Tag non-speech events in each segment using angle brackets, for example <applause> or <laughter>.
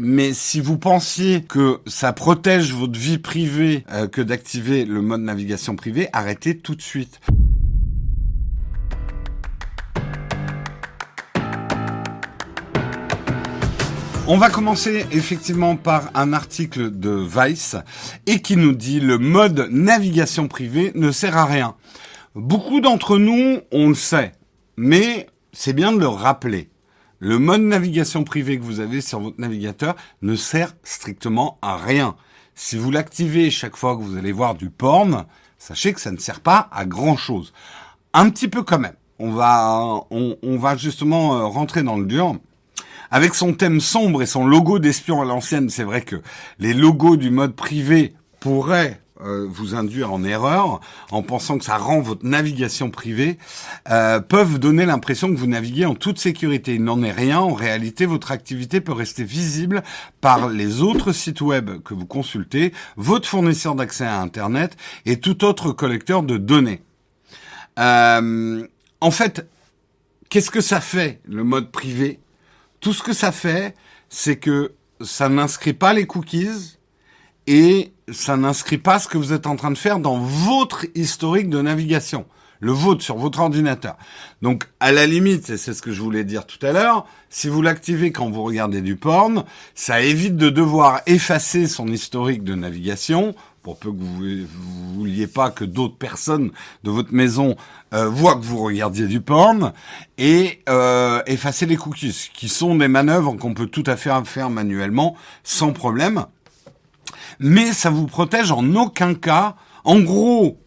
mais si vous pensiez que ça protège votre vie privée euh, que d'activer le mode navigation privée, arrêtez tout de suite. On va commencer effectivement par un article de Vice et qui nous dit le mode navigation privée ne sert à rien. Beaucoup d'entre nous, on le sait, mais c'est bien de le rappeler. Le mode navigation privée que vous avez sur votre navigateur ne sert strictement à rien. Si vous l'activez chaque fois que vous allez voir du porn, sachez que ça ne sert pas à grand chose. Un petit peu quand même. On va, on, va justement euh, rentrer dans le dur. Avec son thème sombre et son logo d'espion à l'ancienne, c'est vrai que les logos du mode privé pourraient euh, vous induire en erreur en pensant que ça rend votre navigation privée, euh, peuvent donner l'impression que vous naviguez en toute sécurité. Il n'en est rien. En réalité, votre activité peut rester visible par les autres sites web que vous consultez, votre fournisseur d'accès à Internet et tout autre collecteur de données. Euh, en fait, qu'est-ce que ça fait, le mode privé? Tout ce que ça fait, c'est que ça n'inscrit pas les cookies, et ça n'inscrit pas ce que vous êtes en train de faire dans votre historique de navigation, le vôtre sur votre ordinateur. Donc à la limite, et c'est ce que je voulais dire tout à l'heure, si vous l'activez quand vous regardez du porn, ça évite de devoir effacer son historique de navigation pour peu que vous, ne vouliez pas que d'autres personnes de votre maison euh, voient que vous regardiez du porn et euh, effacer les cookies, qui sont des manœuvres qu'on peut tout à fait faire manuellement sans problème mais ça vous protège en aucun cas. En gros,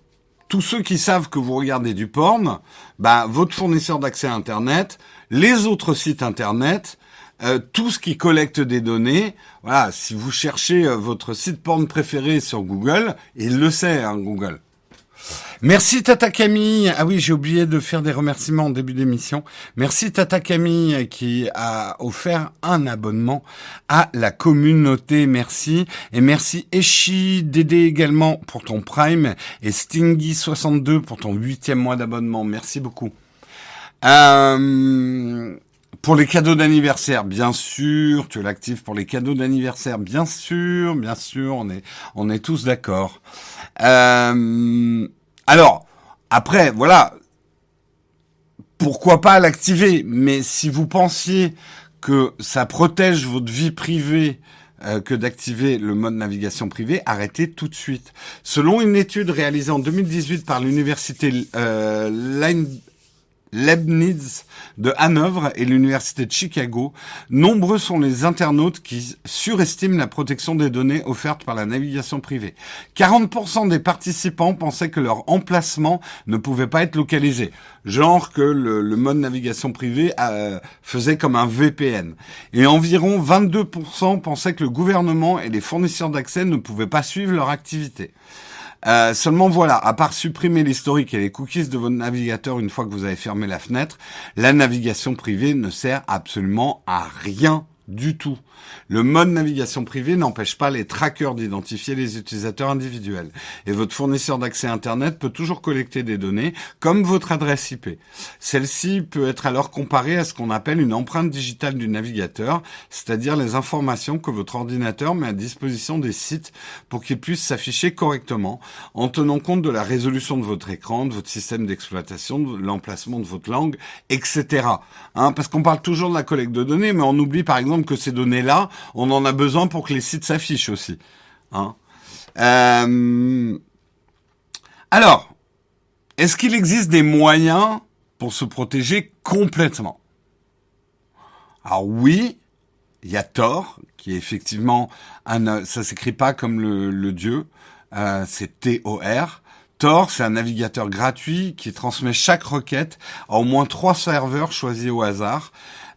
tous ceux qui savent que vous regardez du porn, bah, votre fournisseur d'accès à Internet, les autres sites Internet, euh, tout ce qui collecte des données. Voilà, si vous cherchez euh, votre site porn préféré sur Google, il le sait, hein, Google. Merci Tata Camille. Ah oui, j'ai oublié de faire des remerciements en début d'émission. Merci Tata Camille qui a offert un abonnement à la communauté. Merci. Et merci Eshi Dédé également pour ton Prime et Stingy62 pour ton huitième mois d'abonnement. Merci beaucoup. Euh, pour les cadeaux d'anniversaire, bien sûr, tu l'actives pour les cadeaux d'anniversaire, bien sûr, bien sûr, on est, on est tous d'accord. Euh, alors, après, voilà, pourquoi pas l'activer? Mais si vous pensiez que ça protège votre vie privée euh, que d'activer le mode navigation privée, arrêtez tout de suite. Selon une étude réalisée en 2018 par l'université euh, Leibniz de Hanovre et l'Université de Chicago, nombreux sont les internautes qui surestiment la protection des données offertes par la navigation privée. 40% des participants pensaient que leur emplacement ne pouvait pas être localisé, genre que le, mode navigation privée euh, faisait comme un VPN. Et environ 22% pensaient que le gouvernement et les fournisseurs d'accès ne pouvaient pas suivre leur activité. Euh, seulement voilà, à part supprimer l'historique et les cookies de votre navigateur une fois que vous avez fermé la fenêtre, la navigation privée ne sert absolument à rien du tout. Le mode navigation privée n'empêche pas les trackers d'identifier les utilisateurs individuels. Et votre fournisseur d'accès Internet peut toujours collecter des données, comme votre adresse IP. Celle-ci peut être alors comparée à ce qu'on appelle une empreinte digitale du navigateur, c'est-à-dire les informations que votre ordinateur met à disposition des sites pour qu'ils puissent s'afficher correctement, en tenant compte de la résolution de votre écran, de votre système d'exploitation, de l'emplacement de votre langue, etc. Hein, parce qu'on parle toujours de la collecte de données, mais on oublie par exemple que ces données-là, on en a besoin pour que les sites s'affichent aussi. Hein euh, alors, est-ce qu'il existe des moyens pour se protéger complètement? Alors oui, il y a Tor, qui est effectivement un, ça s'écrit pas comme le, dieu, euh, c'est T-O-R. Tor, c'est un navigateur gratuit qui transmet chaque requête à au moins trois serveurs choisis au hasard.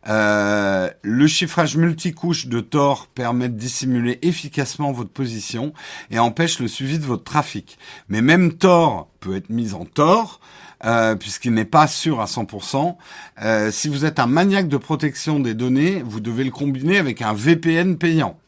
Euh, le chiffrage multicouche de Tor permet de dissimuler efficacement votre position et empêche le suivi de votre trafic. Mais même Tor peut être mis en tort. Euh, puisqu'il n'est pas sûr à 100%. Euh, si vous êtes un maniaque de protection des données, vous devez le combiner avec un VPN payant.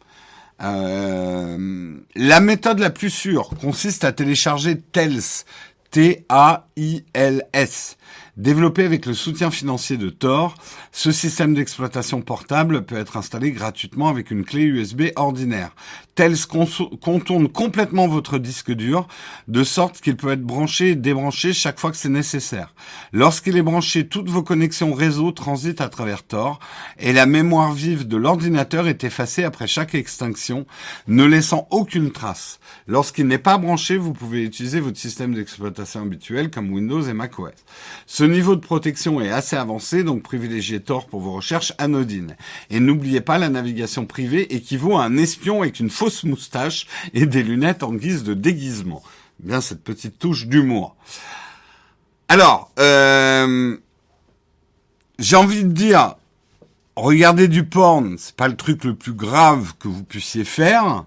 La méthode la plus sûre consiste à télécharger TELS, T-A-I-L-S, Développé avec le soutien financier de Tor, ce système d'exploitation portable peut être installé gratuitement avec une clé USB ordinaire. Tails contourne complètement votre disque dur, de sorte qu'il peut être branché et débranché chaque fois que c'est nécessaire. Lorsqu'il est branché, toutes vos connexions réseau transitent à travers Tor, et la mémoire vive de l'ordinateur est effacée après chaque extinction, ne laissant aucune trace. Lorsqu'il n'est pas branché, vous pouvez utiliser votre système d'exploitation habituel comme Windows et macOS. Ce niveau de protection est assez avancé, donc privilégiez Tor pour vos recherches anodines. Et n'oubliez pas, la navigation privée équivaut à un espion avec une fausse moustache et des lunettes en guise de déguisement. Bien cette petite touche d'humour. Alors, euh, j'ai envie de dire, regarder du porn, c'est pas le truc le plus grave que vous puissiez faire.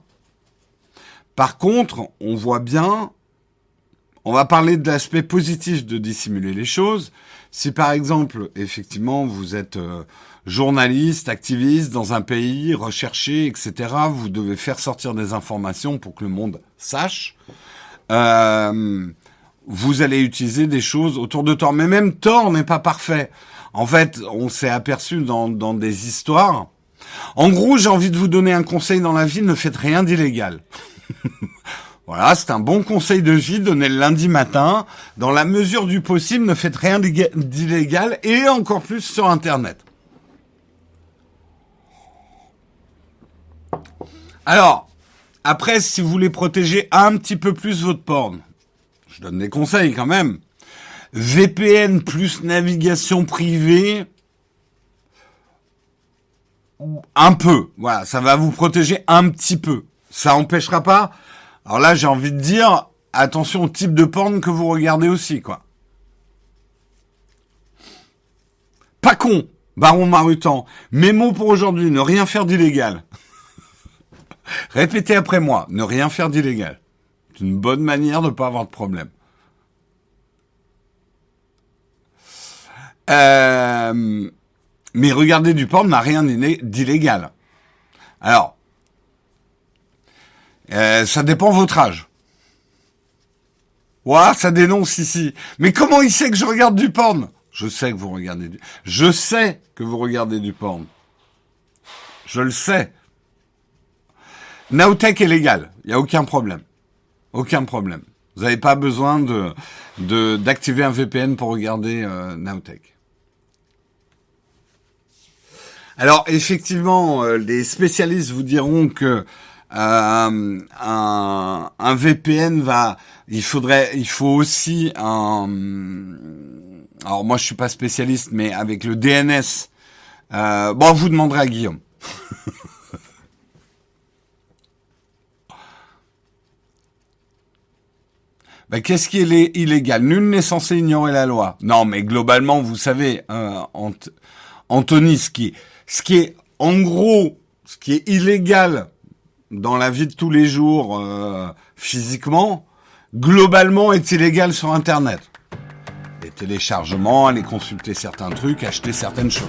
Par contre, on voit bien on va parler de l'aspect positif de dissimuler les choses. Si par exemple, effectivement, vous êtes euh, journaliste, activiste dans un pays, recherché, etc., vous devez faire sortir des informations pour que le monde sache. Euh, vous allez utiliser des choses autour de Tor. Mais même Tor n'est pas parfait. En fait, on s'est aperçu dans, dans des histoires. En gros, j'ai envie de vous donner un conseil dans la vie, ne faites rien d'illégal. <laughs> Voilà, c'est un bon conseil de vie donné le lundi matin. Dans la mesure du possible, ne faites rien d'illégal et encore plus sur Internet. Alors, après, si vous voulez protéger un petit peu plus votre porn, je donne des conseils quand même. VPN plus navigation privée, un peu. Voilà, ça va vous protéger un petit peu. Ça empêchera pas alors là, j'ai envie de dire, attention au type de porn que vous regardez aussi, quoi. Pas con, Baron Marutan. Mes mots pour aujourd'hui, ne rien faire d'illégal. <laughs> Répétez après moi, ne rien faire d'illégal. C'est une bonne manière de ne pas avoir de problème. Euh, mais regarder du porn n'a rien d'illégal. Alors, euh, ça dépend votre âge. Ouah, ça dénonce ici. Mais comment il sait que je regarde du porn? Je sais que vous regardez du... Je sais que vous regardez du porn. Je le sais. Nowtech est légal. Il n'y a aucun problème. Aucun problème. Vous n'avez pas besoin de d'activer un VPN pour regarder euh, Nowtech. Alors effectivement, euh, les spécialistes vous diront que euh, un, un, VPN va, il faudrait, il faut aussi un. Alors moi je suis pas spécialiste, mais avec le DNS, euh, bon vous demanderez à Guillaume. <laughs> ben, Qu'est-ce qui est illégal? Nul n'est censé ignorer la loi. Non, mais globalement, vous savez, euh, Anthony, ce qui, ce qui est en gros, ce qui est illégal dans la vie de tous les jours euh, physiquement, globalement est illégal sur Internet? Les téléchargements, aller consulter certains trucs, acheter certaines choses.